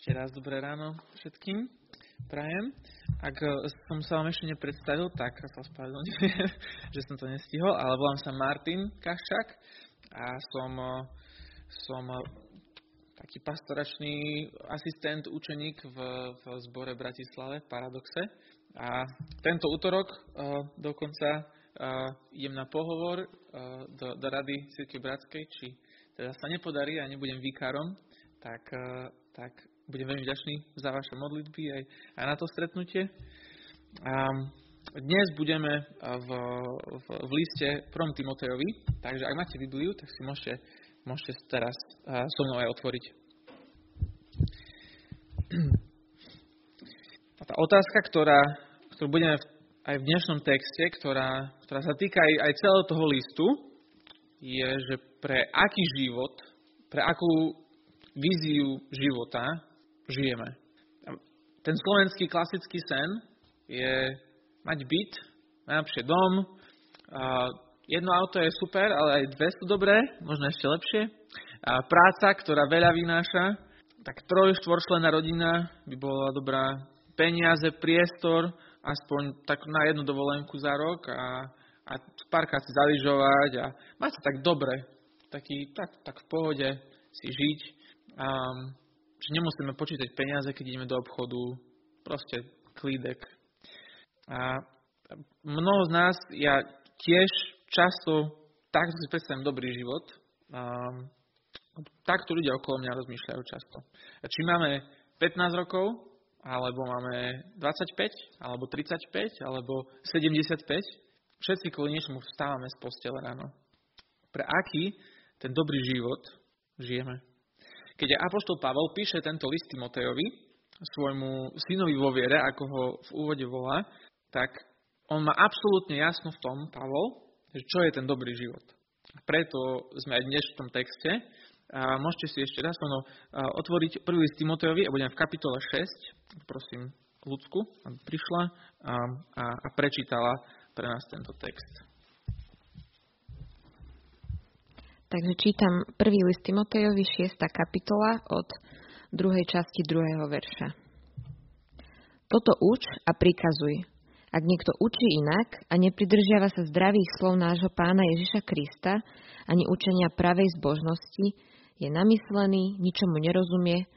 Ešte raz dobré ráno všetkým. Prajem. Ak eh, som sa vám ešte nepredstavil, tak sa ospravedlňujem, že som to nestihol, ale volám sa Martin Kaščák a som, eh, som eh, taký pastoračný asistent, učeník v, v zbore Bratislave, v Paradoxe. A tento útorok dokonca idem na pohovor do, do Rady Cirkvi Bratskej, či teda sa nepodarí a nebudem výkarom, tak, tak budem veľmi vďačný za vaše modlitby aj, aj na to stretnutie. A dnes budeme v, v, v liste prom Timotejovi, takže ak máte Bibliu, tak si môžete, môžete teraz so mnou aj otvoriť. A tá otázka, ktorá, ktorú budeme aj v dnešnom texte, ktorá, ktorá sa týka aj, aj celého toho listu, je, že pre aký život, pre akú víziu života žijeme. Ten slovenský klasický sen je mať byt, najlepšie dom, jedno auto je super, ale aj dve sú dobré, možno ešte lepšie. Práca, ktorá veľa vynáša, tak troj, štvorčlená rodina by bola dobrá. Peniaze, priestor, aspoň tak na jednu dovolenku za rok a, a párkrát si zaližovať a mať sa tak dobre, taký, tak, tak v pohode si žiť. Um, že nemusíme počítať peniaze, keď ideme do obchodu, proste klídek. A mnoho z nás, ja tiež často takto si predstavím dobrý život. A takto ľudia okolo mňa rozmýšľajú často. Či máme 15 rokov, alebo máme 25, alebo 35, alebo 75, všetci kvôli niečomu vstávame z postele ráno. Pre aký ten dobrý život žijeme? Keď Apoštol Pavol píše tento list Timotejovi, svojmu synovi vo viere, ako ho v úvode volá, tak on má absolútne jasno v tom, Pavol, že čo je ten dobrý život. Preto sme aj dnes v tom texte. A môžete si ešte raz ono otvoriť prvý list Timotejovi a budem v kapitole 6. Prosím Ľudsku, prišla a, a, a prečítala pre nás tento text. Takže čítam prvý list Timotejovi, 6. kapitola od druhej časti druhého verša. Toto uč a prikazuj. Ak niekto učí inak a nepridržiava sa zdravých slov nášho pána Ježiša Krista ani učenia pravej zbožnosti, je namyslený, ničomu nerozumie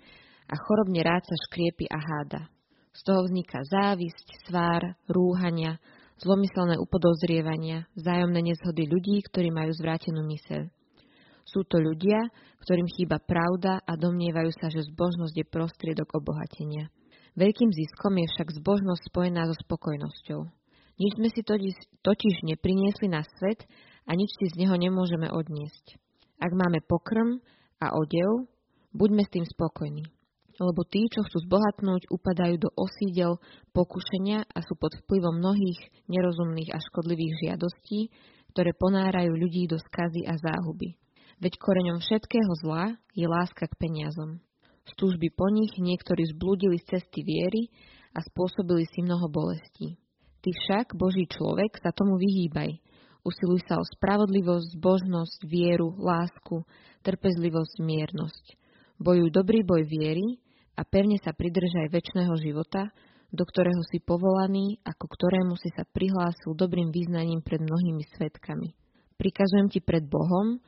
a chorobne rád sa škriepi a háda. Z toho vzniká závisť, svár, rúhania, zlomyselné upodozrievania, vzájomné nezhody ľudí, ktorí majú zvrátenú myseľ. Sú to ľudia, ktorým chýba pravda a domnievajú sa, že zbožnosť je prostriedok obohatenia. Veľkým ziskom je však zbožnosť spojená so spokojnosťou. Nič sme si totiž, nepriniesli na svet a nič si z neho nemôžeme odniesť. Ak máme pokrm a odev, buďme s tým spokojní. Lebo tí, čo chcú zbohatnúť, upadajú do osídel pokušenia a sú pod vplyvom mnohých nerozumných a škodlivých žiadostí, ktoré ponárajú ľudí do skazy a záhuby. Veď koreňom všetkého zla je láska k peniazom. Z túžby po nich niektorí zblúdili z cesty viery a spôsobili si mnoho bolestí. Ty však, Boží človek, sa tomu vyhýbaj. Usiluj sa o spravodlivosť, zbožnosť, vieru, lásku, trpezlivosť, miernosť. Bojuj dobrý boj viery a pevne sa pridržaj väčšného života, do ktorého si povolaný a ku ktorému si sa prihlásil dobrým význaním pred mnohými svetkami. Prikazujem ti pred Bohom,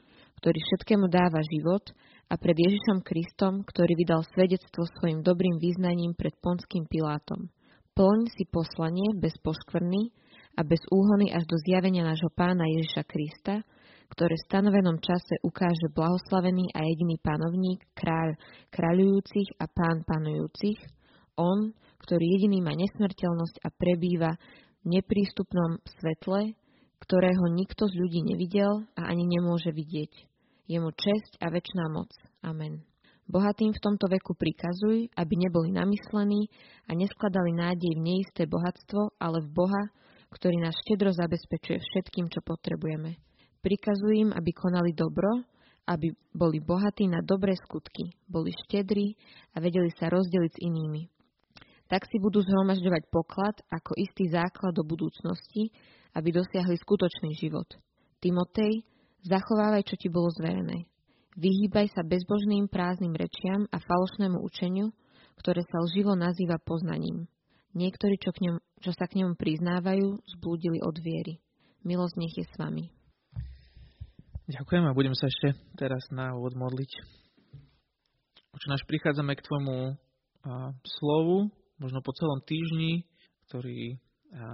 ktorý všetkému dáva život a pred Ježišom Kristom, ktorý vydal svedectvo svojim dobrým význaním pred Ponským Pilátom. Plň si poslanie bez poškvrny a bez úhony až do zjavenia nášho pána Ježiša Krista, ktoré v stanovenom čase ukáže blahoslavený a jediný panovník, kráľ kráľujúcich a pán panujúcich, on, ktorý jediný má nesmrteľnosť a prebýva v neprístupnom svetle, ktorého nikto z ľudí nevidel a ani nemôže vidieť. Je mu česť a väčšiná moc. Amen. Bohatým v tomto veku prikazuj, aby neboli namyslení a neskladali nádej v neisté bohatstvo, ale v Boha, ktorý nás štedro zabezpečuje všetkým, čo potrebujeme. Prikazuj im, aby konali dobro, aby boli bohatí na dobré skutky, boli štedrí a vedeli sa rozdeliť s inými. Tak si budú zhromažďovať poklad ako istý základ do budúcnosti, aby dosiahli skutočný život. Timotej, zachovávaj, čo ti bolo zverené. Vyhýbaj sa bezbožným prázdnym rečiam a falošnému učeniu, ktoré sa lživo nazýva poznaním. Niektorí, čo, k ňom, čo sa k ňom priznávajú, zblúdili od viery. Milosť nech je s vami. Ďakujem a budem sa ešte teraz na úvod modliť. Oče náš, prichádzame k Tvojmu slovu, možno po celom týždni, ktorý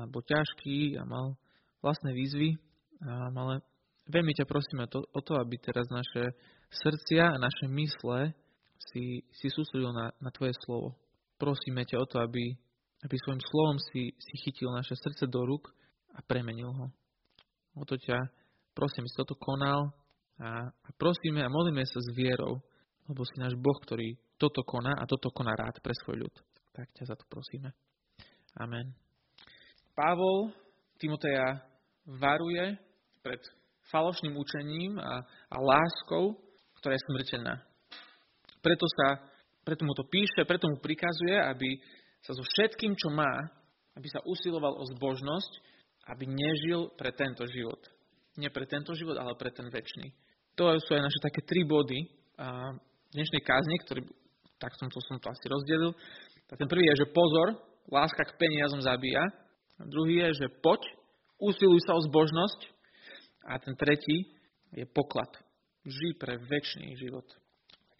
bol ťažký a mal vlastné výzvy, ale veľmi ťa prosíme to, o to, aby teraz naše srdcia a naše mysle si, si sústredil na, na Tvoje slovo. Prosíme ťa o to, aby, aby svojim slovom si, si chytil naše srdce do rúk a premenil ho. O to ťa prosím, si toto konal a, a prosíme a modlíme sa s vierou, lebo si náš Boh, ktorý toto koná a toto koná rád pre svoj ľud. Tak ťa za to prosíme. Amen. Pavol Timoteja varuje pred falošným učením a, a láskou, ktorá je smrteľná. Preto, sa, preto mu to píše, preto mu prikazuje, aby sa so všetkým, čo má, aby sa usiloval o zbožnosť, aby nežil pre tento život. Nie pre tento život, ale pre ten väčší. To sú aj naše také tri body a dnešnej kázni, ktorý, tak som to, som to asi rozdelil. Tak ten prvý je, že pozor, láska k peniazom zabíja. A druhý je, že poď, usiluj sa o zbožnosť. A ten tretí je poklad. Žij pre väčší život.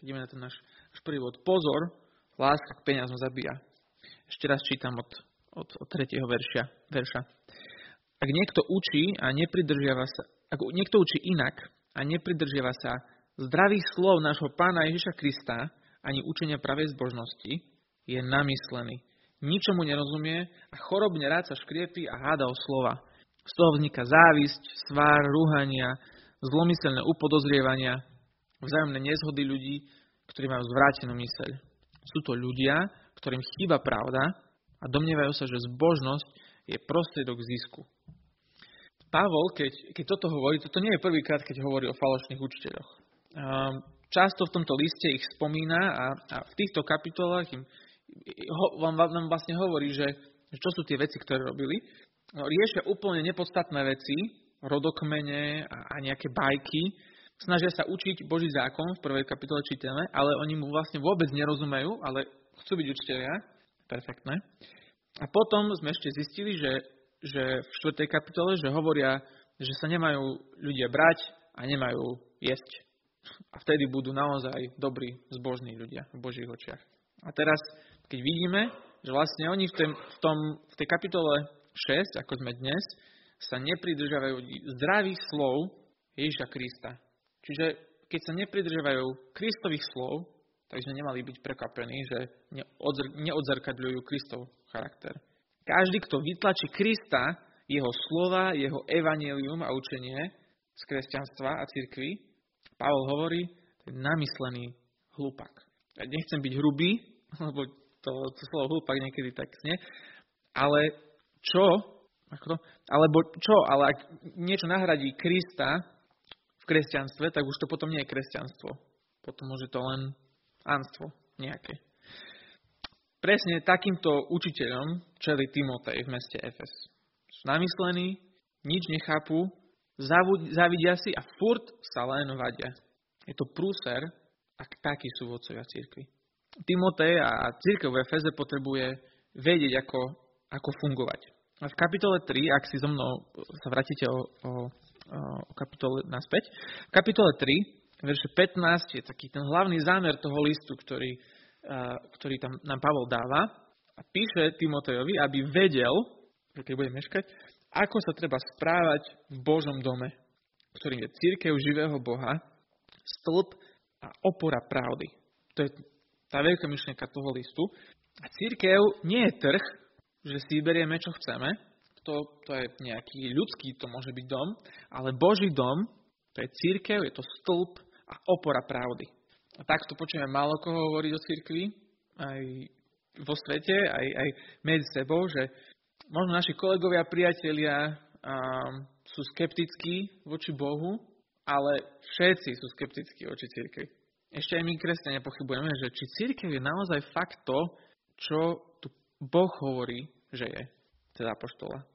Ideme na ten náš, náš prvý bod. Pozor, láska k peniazom zabíja. Ešte raz čítam od, od, od tretieho verša. verša. Ak niekto učí a nepridržiava sa, ak niekto učí inak a nepridržiava sa zdravých slov nášho pána Ježiša Krista, ani učenia pravej zbožnosti, je namyslený. Ničomu nerozumie a chorobne rád sa škriepí a háda o slova. Z toho vzniká závisť, svár, rúhania, zlomyselné upodozrievania, vzájomné nezhody ľudí, ktorí majú zvrátenú myseľ. Sú to ľudia, ktorým chýba pravda a domnievajú sa, že zbožnosť je prostriedok zisku. Pavol, keď, keď toto hovorí, toto nie je prvýkrát, keď hovorí o falošných učiteľoch. Často v tomto liste ich spomína a, a v týchto kapitolách im, ho, vám, vám vlastne hovorí, že čo sú tie veci, ktoré robili. No, riešia úplne nepodstatné veci, rodokmene a, nejaké bajky, snažia sa učiť Boží zákon, v prvej kapitole čítame, ale oni mu vlastne vôbec nerozumejú, ale chcú byť učiteľia. Perfektné. A potom sme ešte zistili, že, že v 4. kapitole, že hovoria, že sa nemajú ľudia brať a nemajú jesť. A vtedy budú naozaj dobrí, zbožní ľudia v Božích očiach. A teraz, keď vidíme, že vlastne oni v, tom, v tej kapitole 6, ako sme dnes, sa nepridržavajú zdravých slov Ježiša Krista. Čiže keď sa nepridržavajú Kristových slov, tak sme nemali byť prekvapení, že neodzrkadľujú Kristov charakter. Každý, kto vytlačí Krista, jeho slova, jeho evanelium a učenie z kresťanstva a cirkvi, Pavol hovorí, je namyslený hlupak. Ja nechcem byť hrubý, lebo to, to slovo hlupak niekedy tak znie, ale čo, ako to, alebo čo, ale ak niečo nahradí Krista v kresťanstve, tak už to potom nie je kresťanstvo. Potom môže to len Anstvo nejaké. Presne takýmto učiteľom čeli Timotej v meste Efes. Sú namyslení, nič nechápu, zavidia si a furt sa len vadia. Je to prúser, ak takí sú vodcovia církvy. Timotej a církev v Efeze potrebuje vedieť, ako, ako fungovať. A v kapitole 3, ak si so mnou sa vrátite o, o, o kapitole naspäť, v kapitole 3 verše 15 je taký ten hlavný zámer toho listu, ktorý, ktorý tam nám Pavol dáva. A píše Timotejovi, aby vedel, že keď bude meškať, ako sa treba správať v Božom dome, ktorým je církev živého Boha, stĺp a opora pravdy. To je tá veľká myšlienka toho listu. A církev nie je trh, že si vyberieme, čo chceme, to, to je nejaký ľudský, to môže byť dom, ale Boží dom, to je církev, je to stĺp a opora pravdy. A takto počujeme málo koho hovoriť o cirkvi, aj vo svete, aj, aj medzi sebou, že možno naši kolegovia, priatelia um, sú skeptickí voči Bohu, ale všetci sú skeptickí voči cirkvi. Ešte aj my, kresťania, pochybujeme, že či církev je naozaj fakt to, čo Boh hovorí, že je, teda apoštola.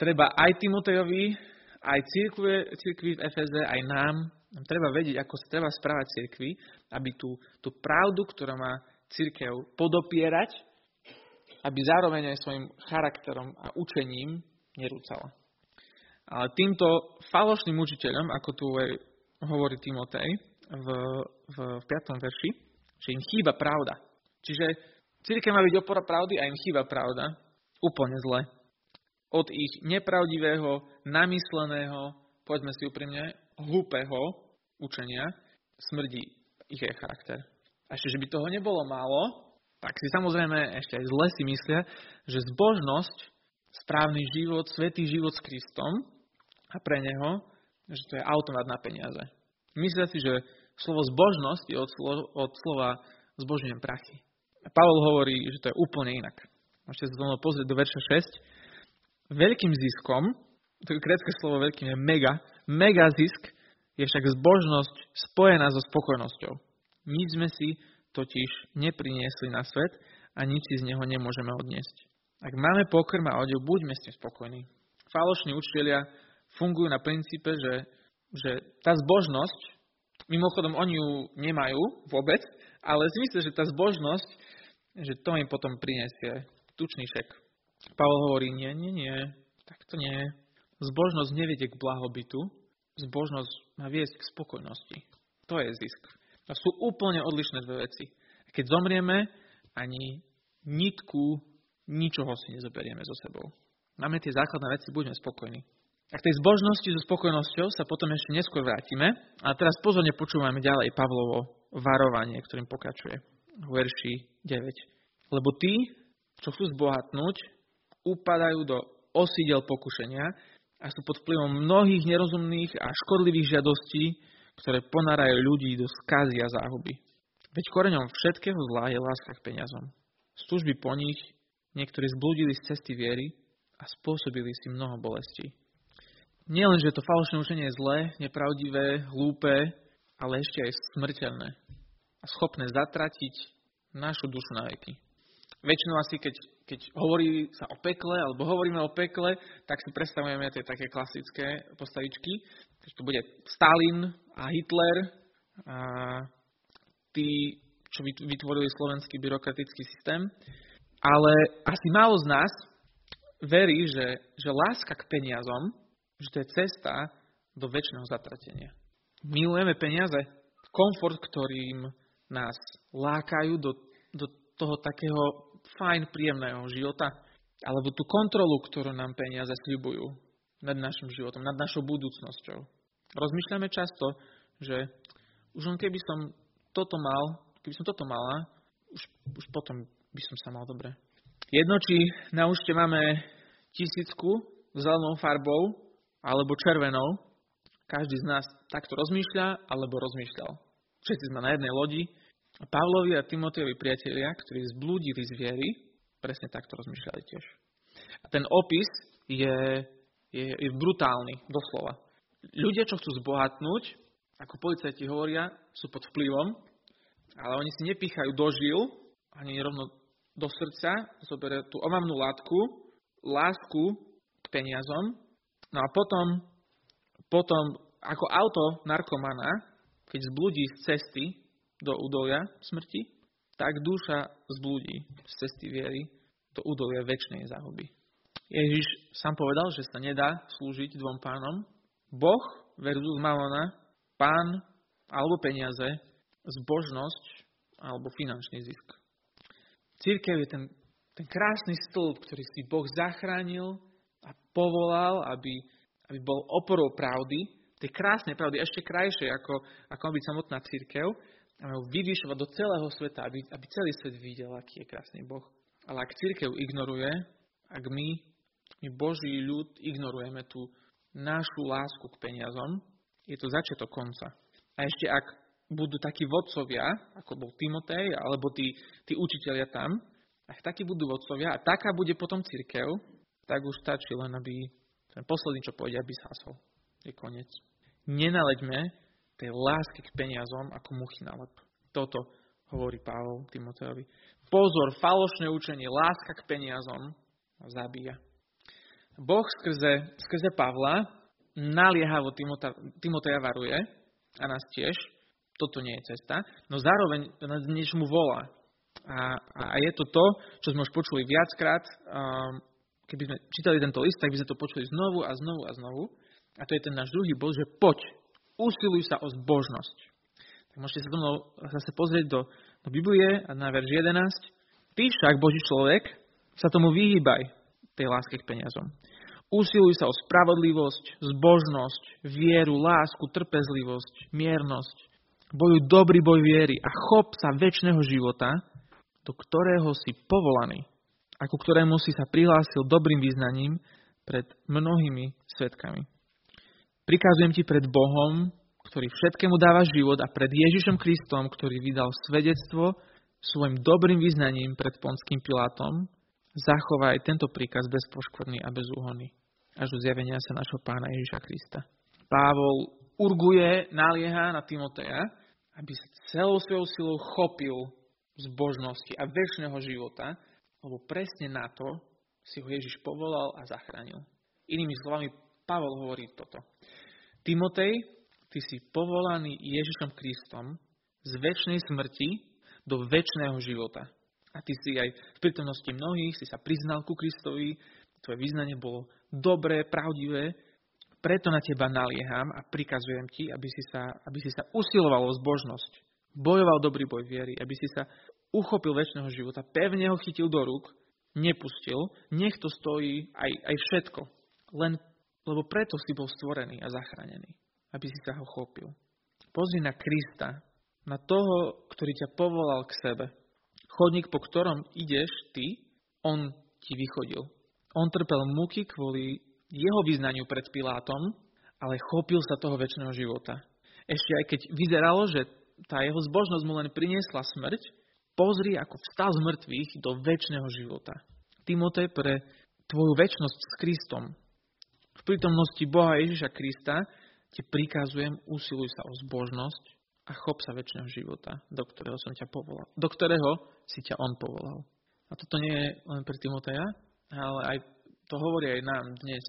Treba aj Timotejovi, aj církvi, církvi v Efeze, aj nám Treba vedieť, ako sa treba správať cirkvi, aby tú, tú pravdu, ktorá má církev podopierať, aby zároveň aj svojim charakterom a učením nerúcala. Ale týmto falošným učiteľom, ako tu aj hovorí Timotej v, v, v 5. verši, že im chýba pravda. Čiže církev má byť opora pravdy a im chýba pravda. Úplne zle. Od ich nepravdivého, namysleného, povedzme si úprimne, hlúpeho učenia smrdí ich aj charakter. A ešte, že by toho nebolo málo, tak si samozrejme ešte aj zle si myslia, že zbožnosť, správny život, svetý život s Kristom a pre neho, že to je automat na peniaze. Myslia si, že slovo zbožnosť je od, od slova zbožňujem prachy. Pavol hovorí, že to je úplne inak. Môžete sa to pozrieť do verša 6. Veľkým ziskom, to je grecké slovo veľkým je mega, mega zisk je však zbožnosť spojená so spokojnosťou. Nič sme si totiž nepriniesli na svet a nič si z neho nemôžeme odniesť. Ak máme pokrm a odev, buďme s tým spokojní. Falošní učiteľia fungujú na princípe, že, že tá zbožnosť, mimochodom oni ju nemajú vôbec, ale zmysle, že tá zbožnosť, že to im potom prinesie tučný šek. Pavel hovorí, nie, nie, nie, tak to nie. Zbožnosť nevedie k blahobytu, zbožnosť má viesť k spokojnosti. To je zisk. To sú úplne odlišné dve veci. Keď zomrieme, ani nitku ničoho si nezoberieme so sebou. Máme tie základné veci, buďme spokojní. A k tej zbožnosti so spokojnosťou sa potom ešte neskôr vrátime. A teraz pozorne počúvame ďalej Pavlovo varovanie, ktorým pokračuje v verši 9. Lebo tí, čo chcú zbohatnúť, upadajú do osídel pokušenia a sú pod vplyvom mnohých nerozumných a škodlivých žiadostí, ktoré ponárajú ľudí do skazy a záhuby. Veď koreňom všetkého zla je láska k peniazom. Z túžby po nich niektorí zblúdili z cesty viery a spôsobili si mnoho bolestí. Nielen, že to falošné učenie je zlé, nepravdivé, hlúpe, ale ešte aj smrteľné a schopné zatratiť našu dušu na veky. Väčšinou asi, keď, keď hovorí sa o pekle, alebo hovoríme o pekle, tak si predstavujeme tie také klasické postavičky. keď to bude Stalin a Hitler a tí, čo vytvorili slovenský byrokratický systém. Ale asi málo z nás verí, že, že láska k peniazom, že to je cesta do väčšného zatratenia. Milujeme peniaze, komfort, ktorým nás lákajú do, do toho takého fajn, príjemného života, alebo tú kontrolu, ktorú nám peniaze sľubujú nad našim životom, nad našou budúcnosťou. Rozmýšľame často, že už len keby som toto mal, keby som toto mala, už, už potom by som sa mal dobre. Jedno, či na účte máme tisícku zelenou farbou alebo červenou, každý z nás takto rozmýšľa alebo rozmýšľal. Všetci sme na jednej lodi Pavlovi a Timotejovi priatelia, ktorí zblúdili z viery, presne takto rozmýšľali tiež. A ten opis je, je, je brutálny, doslova. Ľudia, čo chcú zbohatnúť, ako policajti hovoria, sú pod vplyvom, ale oni si nepýchajú do žil, ani rovno do srdca, zoberie tú omamnú látku, lásku k peniazom, no a potom, potom ako auto narkomana, keď zblúdi z cesty, do údolia smrti, tak duša zblúdi z cesty viery do údolia väčšnej záhuby. Ježiš sám povedal, že sa nedá slúžiť dvom pánom. Boh versus mamona, pán alebo peniaze, zbožnosť alebo finančný zisk. Církev je ten, ten krásny stĺp, ktorý si Boh zachránil a povolal, aby, aby bol oporou pravdy, tej krásnej pravdy, ešte krajšej ako, ako byť samotná církev, vyvyšovať do celého sveta, aby, aby celý svet videl, aký je krásny Boh. Ale ak církev ignoruje, ak my, my Boží ľud, ignorujeme tú našu lásku k peniazom, je to začiatok konca. A ešte ak budú takí vodcovia, ako bol Timotej, alebo tí, tí učiteľia tam, ak takí budú vodcovia a taká bude potom církev, tak už stačí len, aby ten posledný, čo pôjde, aby zhasol. Je koniec. Nenaleďme tej lásky k peniazom ako muchy na lep. Toto hovorí Pavol Timoteovi. Pozor, falošné učenie, láska k peniazom zabíja. Boh skrze, skrze Pavla naliehavo Timoteja varuje a nás tiež. Toto nie je cesta. No zároveň nás niečo mu volá. A, a je to to, čo sme už počuli viackrát. Um, keby sme čítali tento list, tak by sme to počuli znovu a znovu a znovu. A to je ten náš druhý bod, že poď, usiluj sa o zbožnosť. Tak môžete sa mnou zase pozrieť do, do Biblie na verš 11. Ty však, Boží človek, sa tomu vyhýbaj, tej láske k peniazom. Usiluj sa o spravodlivosť, zbožnosť, vieru, lásku, trpezlivosť, miernosť. Bojuj dobrý boj viery a chop sa väčšného života, do ktorého si povolaný a ku ktorému si sa prihlásil dobrým význaním pred mnohými svetkami. Prikazujem ti pred Bohom, ktorý všetkému dáva život a pred Ježišom Kristom, ktorý vydal svedectvo svojim dobrým význaním pred Ponským Pilátom, zachovaj tento príkaz bezpoškvrný a bezúhonný až do zjavenia sa našho pána Ježiša Krista. Pávol urguje, nalieha na Timoteja, aby sa celou svojou silou chopil zbožnosti a väčšného života, lebo presne na to si ho Ježiš povolal a zachránil. Inými slovami, Pavol hovorí toto. Timotej, ty si povolaný Ježišom Kristom z väčšnej smrti do väčšného života. A ty si aj v prítomnosti mnohých si sa priznal ku Kristovi, tvoje význanie bolo dobré, pravdivé, preto na teba nalieham a prikazujem ti, aby si sa, aby si sa usiloval o zbožnosť, bojoval dobrý boj viery, aby si sa uchopil väčšného života, pevne ho chytil do rúk, nepustil, nech to stojí aj, aj všetko. Len, lebo preto si bol stvorený a zachránený, aby si sa ho chopil. Pozri na Krista, na toho, ktorý ťa povolal k sebe. Chodník, po ktorom ideš ty, on ti vychodil. On trpel muky kvôli jeho vyznaniu pred Pilátom, ale chopil sa toho väčšného života. Ešte aj keď vyzeralo, že tá jeho zbožnosť mu len priniesla smrť, Pozri, ako vstal z mŕtvych do väčšného života. Timotej, pre tvoju väčšnosť s Kristom, v prítomnosti Boha Ježiša Krista, ti prikazujem, usiluj sa o zbožnosť a chop sa väčšného života, do ktorého som ťa povolal. Do ktorého si ťa on povolal. A toto nie je len pre Timoteja, ale aj to hovorí aj nám dnes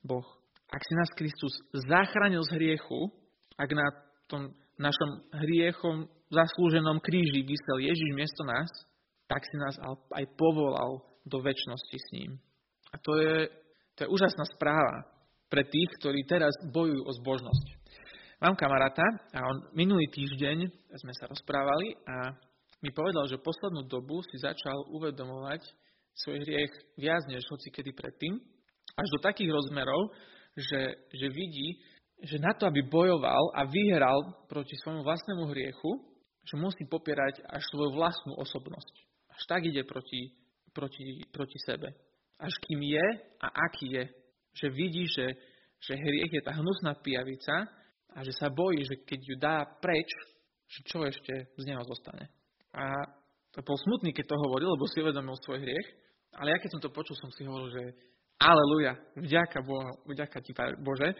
Boh. Ak si nás Kristus zachránil z hriechu, ak na tom našom hriechom zaslúženom kríži vysel Ježiš miesto nás, tak si nás aj povolal do väčšnosti s ním. A to je, to je úžasná správa pre tých, ktorí teraz bojujú o zbožnosť. Mám kamaráta a on minulý týždeň sme sa rozprávali a mi povedal, že poslednú dobu si začal uvedomovať svoj hriech viac než hoci kedy predtým, až do takých rozmerov, že, že vidí, že na to, aby bojoval a vyhral proti svojmu vlastnému hriechu, že musí popierať až svoju vlastnú osobnosť. Až tak ide proti, proti, proti sebe. Až kým je a aký je. Že vidí, že, že hriech je tá hnusná pijavica a že sa bojí, že keď ju dá preč, že čo ešte z neho zostane. A bol smutný, keď to hovoril, lebo si uvedomil svoj hriech, ale ja keď som to počul, som si hovoril, že aleluja, vďaka, Boha, vďaka ti, Bože,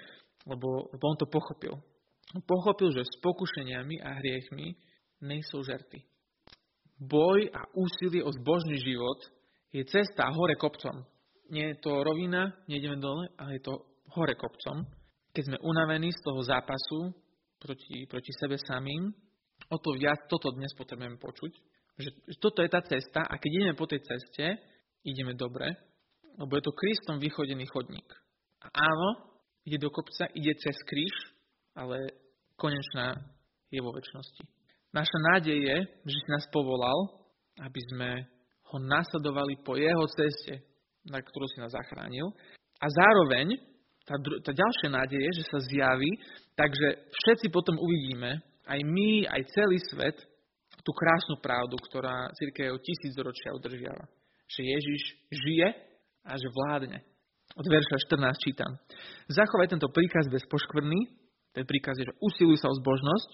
lebo, lebo on to pochopil. Pochopil, že s pokušeniami a hriechmi nejsou žerty. Boj a úsilie o zbožný život je cesta hore kopcom. Nie je to rovina, nejdeme dole, ale je to hore kopcom. Keď sme unavení z toho zápasu proti, proti sebe samým, o to viac toto dnes potrebujeme počuť. Že, že toto je tá cesta a keď ideme po tej ceste, ideme dobre, lebo je to Kristom vychodený chodník. A áno, ide do kopca, ide cez kríž, ale konečná je vo väčšnosti. Naša nádej je, že si nás povolal, aby sme ho nasledovali po jeho ceste, na ktorú si nás zachránil. A zároveň tá, tá ďalšia nádej je, že sa zjaví, takže všetci potom uvidíme, aj my, aj celý svet, tú krásnu pravdu, ktorá církev tisícročia udržiava. Že Ježiš žije a že vládne. Od verša 14 čítam. Zachovaj tento príkaz bez poškvrny, ten príkaz je, že usiluj sa o zbožnosť,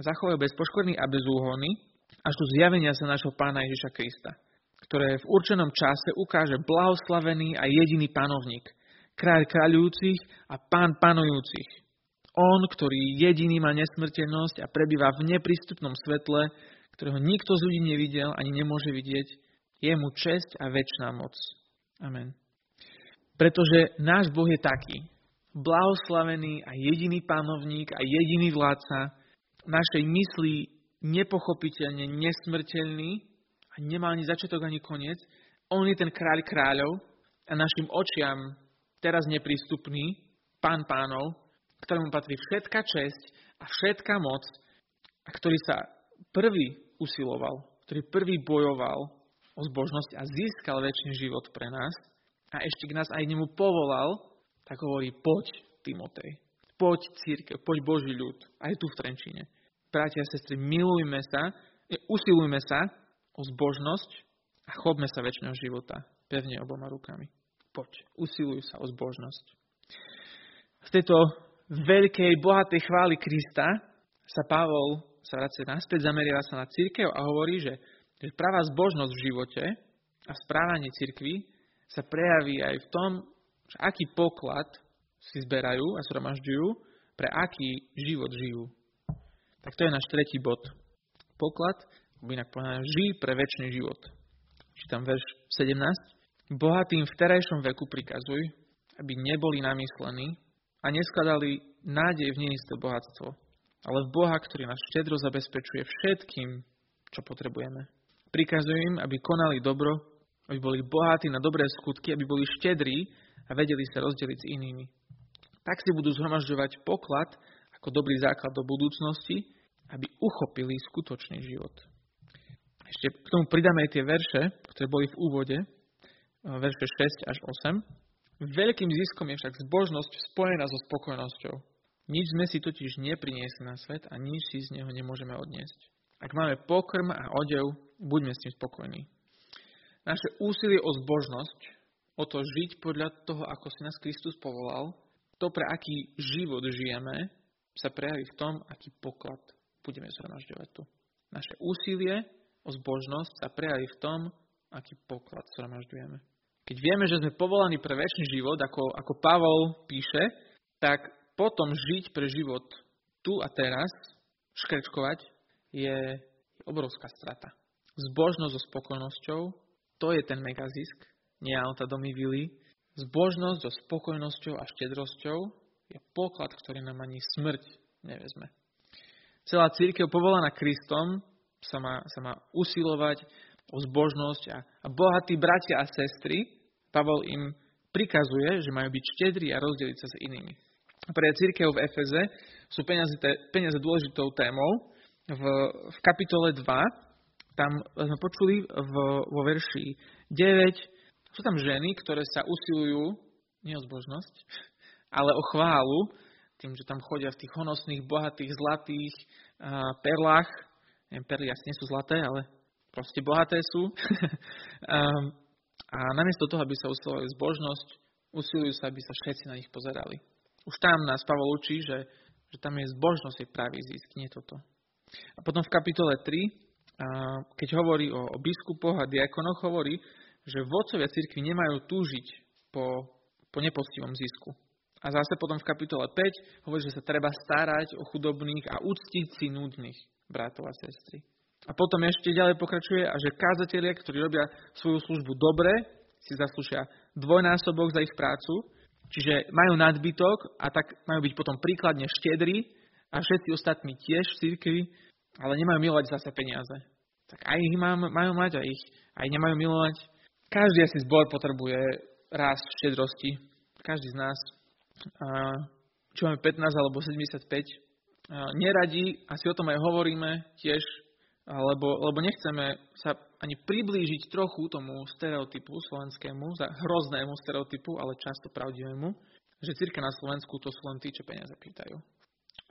zachovajú bezpoškvrný a bezúhonný až do zjavenia sa nášho pána Ježiša Krista, ktoré v určenom čase ukáže blahoslavený a jediný panovník, kráľ kráľujúcich a pán panujúcich. On, ktorý jediný má nesmrteľnosť a prebýva v neprístupnom svetle, ktorého nikto z ľudí nevidel ani nemôže vidieť, je mu česť a väčšiná moc. Amen. Pretože náš Boh je taký, blahoslavený a jediný panovník a jediný vládca, našej mysli nepochopiteľne nesmrteľný a nemá ani začiatok, ani koniec. On je ten kráľ kráľov a našim očiam teraz neprístupný, pán pánov, ktorému patrí všetká česť a všetká moc a ktorý sa prvý usiloval, ktorý prvý bojoval o zbožnosť a získal väčší život pre nás a ešte k nás aj nemu povolal, tak hovorí, poď Timotej, poď církev, poď Boží ľud, aj tu v Trenčine. Bratia a sestry, milujme sa, usilujme sa o zbožnosť a chopme sa väčšného života pevne oboma rukami. Poď, usiluj sa o zbožnosť. Z tejto veľkej, bohatej chvály Krista sa Pavol sa vracia naspäť, zameriava sa na církev a hovorí, že, že pravá zbožnosť v živote a správanie církvy sa prejaví aj v tom, že aký poklad si zberajú a zhromažďujú, pre aký život žijú. Tak to je náš tretí bod. Poklad inak povedané, žij pre väčší život. Čítam verš 17. Bohatým v terajšom veku prikazuj, aby neboli namyslení a neskladali nádej v neisté bohatstvo, ale v Boha, ktorý nás štedro zabezpečuje všetkým, čo potrebujeme. Prikazuj im, aby konali dobro, aby boli bohatí na dobré skutky, aby boli štedrí a vedeli sa rozdeliť s inými. Tak si budú zhromažďovať poklad ako dobrý základ do budúcnosti, aby uchopili skutočný život. Ešte k tomu pridáme aj tie verše, ktoré boli v úvode, verše 6 až 8. Veľkým ziskom je však zbožnosť spojená so spokojnosťou. Nič sme si totiž nepriniesli na svet a nič si z neho nemôžeme odniesť. Ak máme pokrm a odev, buďme s tým spokojní. Naše úsilie o zbožnosť, o to žiť podľa toho, ako si nás Kristus povolal, to, pre aký život žijeme, sa prejaví v tom, aký poklad budeme zhromažďovať tu. Naše úsilie o zbožnosť sa prejaví v tom, aký poklad zhromažďujeme. Keď vieme, že sme povolaní pre väčší život, ako, ako Pavol píše, tak potom žiť pre život tu a teraz, škrečkovať, je obrovská strata. Zbožnosť so spokojnosťou, to je ten megazisk, nie auta, domy, vily. Zbožnosť so spokojnosťou a štedrosťou je poklad, ktorý nám ani smrť nevezme. Celá církev povolaná Kristom sa má, sa má usilovať o zbožnosť a, a bohatí bratia a sestry, Pavol im prikazuje, že majú byť štedrí a rozdeliť sa s inými. Pre církev v Efeze sú peniaze, peniaze dôležitou témou. V, v kapitole 2, tam sme počuli v, vo verši 9, sú tam ženy, ktoré sa usilujú, nie o zbožnosť, ale o chválu, tým, že tam chodia v tých honosných, bohatých, zlatých perlách, perly asi nie sú zlaté, ale proste bohaté sú. um, a namiesto toho, aby sa usilovali zbožnosť, usilujú sa, aby sa všetci na nich pozerali. Už tam nás Pavol učí, že, že tam je zbožnosť, je pravý zisk, nie toto. A potom v kapitole 3, keď hovorí o, o biskupoch a diakonoch, hovorí, že vodcovia cirkvi nemajú túžiť po, po nepostivom zisku. A zase potom v kapitole 5 hovorí, že sa treba starať o chudobných a úctiť si nudných bratov a sestry. A potom ešte ďalej pokračuje, a že kázatelia, ktorí robia svoju službu dobre, si zaslúšia dvojnásobok za ich prácu, čiže majú nadbytok a tak majú byť potom príkladne štedrí a všetci ostatní tiež v cirkvi, ale nemajú milovať zase peniaze. Tak aj ich majú mať a ich aj nemajú milovať. Každý asi zbor potrebuje rast štedrosti. Každý z nás. Či máme 15 alebo 75, neradi, asi o tom aj hovoríme tiež, lebo, lebo nechceme sa ani priblížiť trochu tomu stereotypu slovenskému, hroznému stereotypu, ale často pravdivému, že cirka na Slovensku to sú len tí, čo peniaze pýtajú.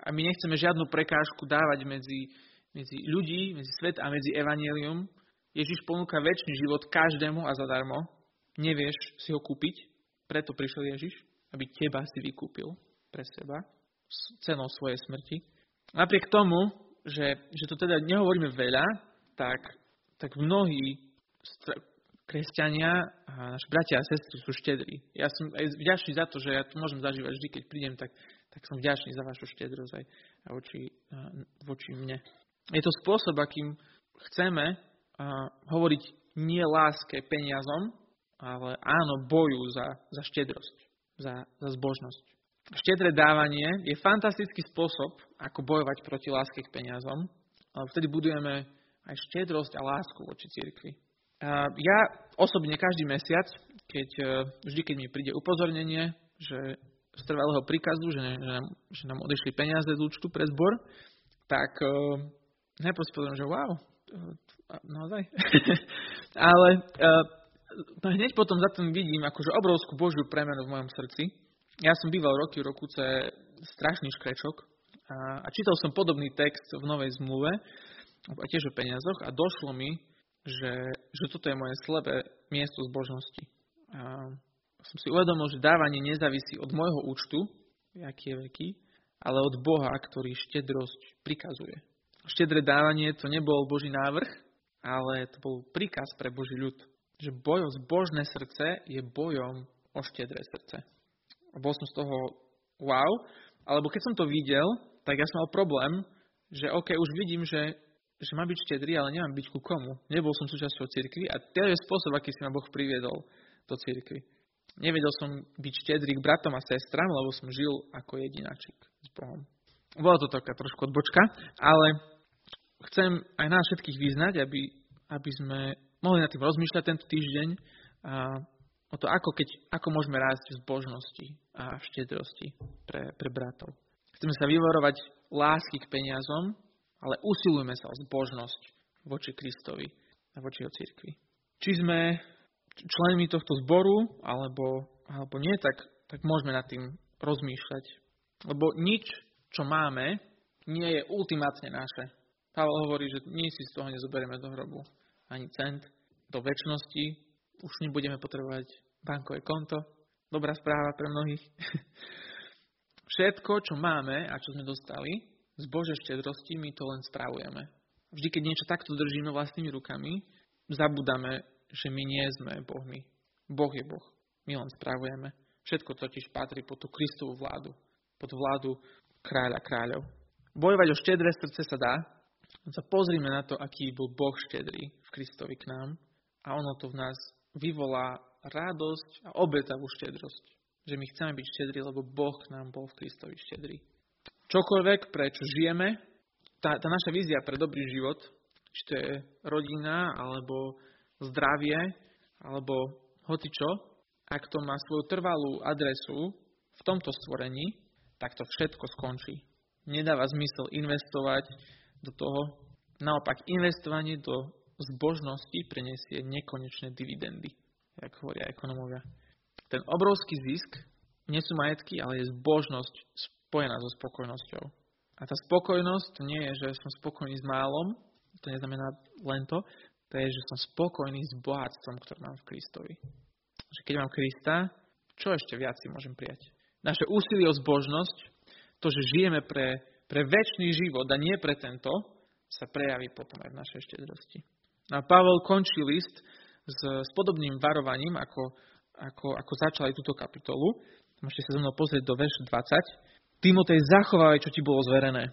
A my nechceme žiadnu prekážku dávať medzi, medzi ľudí, medzi svet a medzi evanielium. Ježiš ponúka väčší život každému a zadarmo. Nevieš si ho kúpiť, preto prišiel Ježiš, aby teba si vykúpil pre seba cenou svojej smrti. Napriek tomu, že, že to teda nehovoríme veľa, tak, tak mnohí kresťania a naši bratia a sestry sú štedrí. Ja som aj vďačný za to, že ja to môžem zažívať vždy, keď prídem, tak, tak som vďačný za vašu štedrosť aj voči, voči mne. Je to spôsob, akým chceme uh, hovoriť nie láske peniazom, ale áno boju za, za štedrosť, za, za zbožnosť. Štedré dávanie je fantastický spôsob, ako bojovať proti láske k peniazom. Vtedy budujeme aj štedrosť a lásku voči cirkvi. Ja osobne každý mesiac, keď, e, vždy keď mi príde upozornenie, že z trvalého príkazu, že, že, nám, že nám odišli peniaze z účtu pre zbor, tak uh, najprv si poviem, že wow, uh, naozaj. Ale hneď potom za tým vidím akože obrovskú Božiu premenu v mojom srdci. Ja som býval roky, rokuce strašný škrečok a, a čítal som podobný text v Novej zmluve, a tiež o peniazoch a došlo mi, že, že toto je moje slabé miesto zbožnosti. A som si uvedomil, že dávanie nezávisí od môjho účtu, aký je veľký, ale od Boha, ktorý štedrosť prikazuje. Štedré dávanie to nebol Boží návrh, ale to bol príkaz pre Boží ľud. Že bojom zbožné srdce je bojom o štedré srdce. A bol som z toho wow, alebo keď som to videl, tak ja som mal problém, že OK, už vidím, že, že mám byť štedrý, ale nemám byť ku komu. Nebol som súčasťou cirkvi a to je spôsob, aký si ma Boh priviedol do cirkvi. Nevedel som byť štedrý k bratom a sestram, lebo som žil ako jedináčik s Bohom. Bola to taká trošku odbočka, ale chcem aj nás všetkých vyznať, aby, aby sme mohli nad tým rozmýšľať tento týždeň a o to, ako, keď, ako môžeme rásť v zbožnosti a v štedrosti pre, pre bratov. Chceme sa vyvorovať lásky k peniazom, ale usilujme sa o zbožnosť voči Kristovi a voči jeho cirkvi. Či sme členmi tohto zboru, alebo, alebo nie, tak, tak môžeme nad tým rozmýšľať. Lebo nič, čo máme, nie je ultimátne naše. Pavel hovorí, že my si z toho nezoberieme do hrobu ani cent. Do väčšnosti už nebudeme potrebovať bankové konto. Dobrá správa pre mnohých. Všetko, čo máme a čo sme dostali z Božej štedrosti, my to len spravujeme. Vždy, keď niečo takto držíme vlastnými rukami, zabudáme že my nie sme Bohmi. Boh je Boh. My len spravujeme. Všetko totiž patrí pod tú Kristovú vládu. Pod vládu kráľa kráľov. Bojovať o štedré srdce sa dá. Sa pozrime na to, aký bol Boh štedrý v Kristovi k nám. A ono to v nás vyvolá radosť a obetavú štedrosť. Že my chceme byť štedrí, lebo Boh nám bol v Kristovi štedrý. Čokoľvek, prečo žijeme, tá, tá naša vízia pre dobrý život, či to je rodina, alebo zdravie alebo hoci čo, ak to má svoju trvalú adresu v tomto stvorení, tak to všetko skončí. Nedáva zmysel investovať do toho. Naopak, investovanie do zbožnosti prinesie nekonečné dividendy, ako hovoria ekonomovia. Ten obrovský zisk nie sú majetky, ale je zbožnosť spojená so spokojnosťou. A tá spokojnosť to nie je, že som spokojný s málom, to neznamená len to, to je, že som spokojný s bohatstvom, ktoré mám v Kristovi. Že keď mám Krista, čo ešte viac si môžem prijať? Naše úsilie o zbožnosť, to, že žijeme pre, pre väčší život a nie pre tento, sa prejaví potom aj v našej štedrosti. A Pavel končí list s, s podobným varovaním, ako, ako, ako začal aj túto kapitolu. Môžete sa so mnou pozrieť do verš 20. Timotej, zachovávaj, čo ti bolo zverené.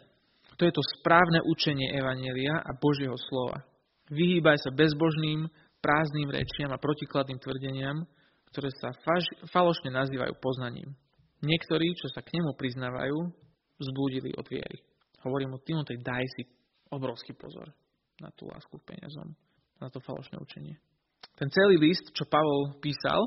To je to správne učenie Evanielia a Božieho slova. Vyhýbaj sa bezbožným, prázdnym rečiam a protikladným tvrdeniam, ktoré sa faž, falošne nazývajú poznaním. Niektorí, čo sa k nemu priznávajú, zblúdili od viery. Hovorím o Timotej, daj si obrovský pozor na tú lásku k peniazom, na to falošné učenie. Ten celý list, čo Pavol písal,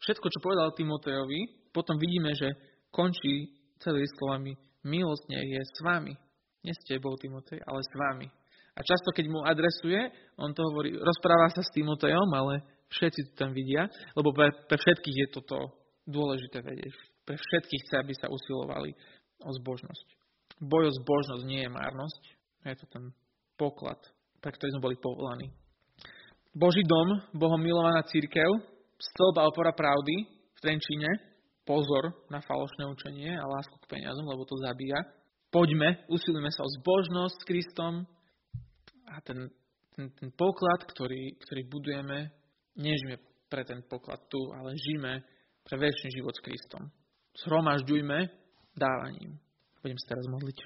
všetko, čo povedal Timotejovi, potom vidíme, že končí celý list slovami milosť je s vami. Nie s tebou, Timotej, ale s vami. A často, keď mu adresuje, on to hovorí, rozpráva sa s Timotejom, ale všetci to tam vidia, lebo pre, pre všetkých je toto dôležité vedieť. Pre všetkých chce, aby sa usilovali o zbožnosť. Boj o zbožnosť nie je márnosť, je to ten poklad, pre ktorý sme boli povolaní. Boží dom, Bohom milovaná církev, stĺp a opora pravdy v Trenčíne, pozor na falošné učenie a lásku k peniazom, lebo to zabíja. Poďme, usilujme sa o zbožnosť s Kristom, a ten, ten, ten poklad, ktorý, ktorý budujeme, nežíme pre ten poklad tu, ale žijeme pre väčší život s Kristom. Zhromažďujme dávaním. Budem sa teraz modliť.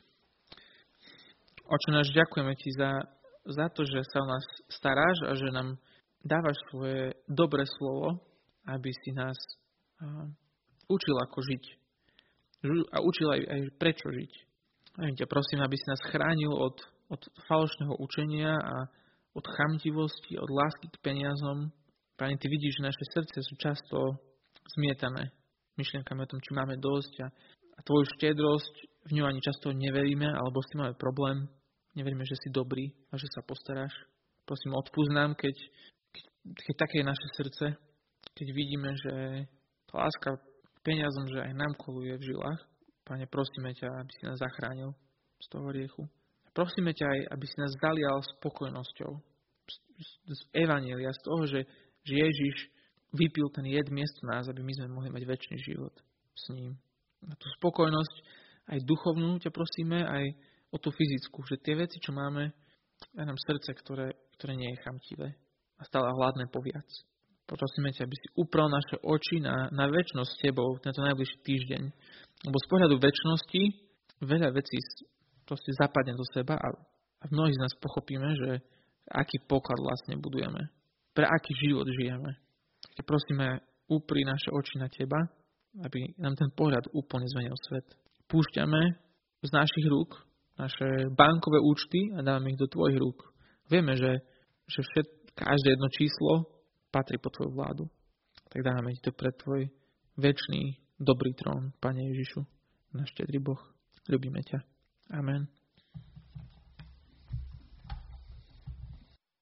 Oče náš, ďakujeme Ti za, za to, že sa o nás staráš a že nám dávaš svoje dobré slovo, aby si nás učil, ako žiť. A učil aj, aj prečo žiť. A ťa prosím, aby si nás chránil od od falošného učenia a od chamtivosti, od lásky k peniazom. Pane, Ty vidíš, že naše srdce sú často zmietané myšlienkami o tom, či máme dosť a, a Tvoju štedrosť, v ňu ani často neveríme, alebo s tým máme problém. Neveríme, že si dobrý a že sa postaráš. Prosím, odpúsť nám, keď, keď, keď také je naše srdce, keď vidíme, že tá láska peniazom, že aj nám koluje v žilách. Pane, prosíme ťa, aby si nás zachránil z toho riechu. Prosíme ťa aj, aby si nás zalial spokojnosťou z, z, z Evanielia, z toho, že, že Ježiš vypil ten jed miesto nás, aby my sme mohli mať väčší život s ním. Na tú spokojnosť aj duchovnú ťa prosíme, aj o tú fyzickú, že tie veci, čo máme, aj nám srdce, ktoré, ktoré nie je chamtivé a stále hladné po viac. Prosíme ťa, aby si upral naše oči na, na väčšnosť s tebou tento najbližší týždeň. Lebo z pohľadu väčšnosti veľa vecí proste zapadne do seba a, a mnohí z nás pochopíme, že aký poklad vlastne budujeme. Pre aký život žijeme. Keď prosíme, upri naše oči na teba, aby nám ten pohľad úplne zmenil svet. Púšťame z našich rúk naše bankové účty a dávame ich do tvojich rúk. Vieme, že, že všet, každé jedno číslo patrí po tvoju vládu. Tak dávame ti to pred tvoj väčší dobrý trón, Pane Ježišu, náš štedrý Boh. Ľubíme ťa. Amen.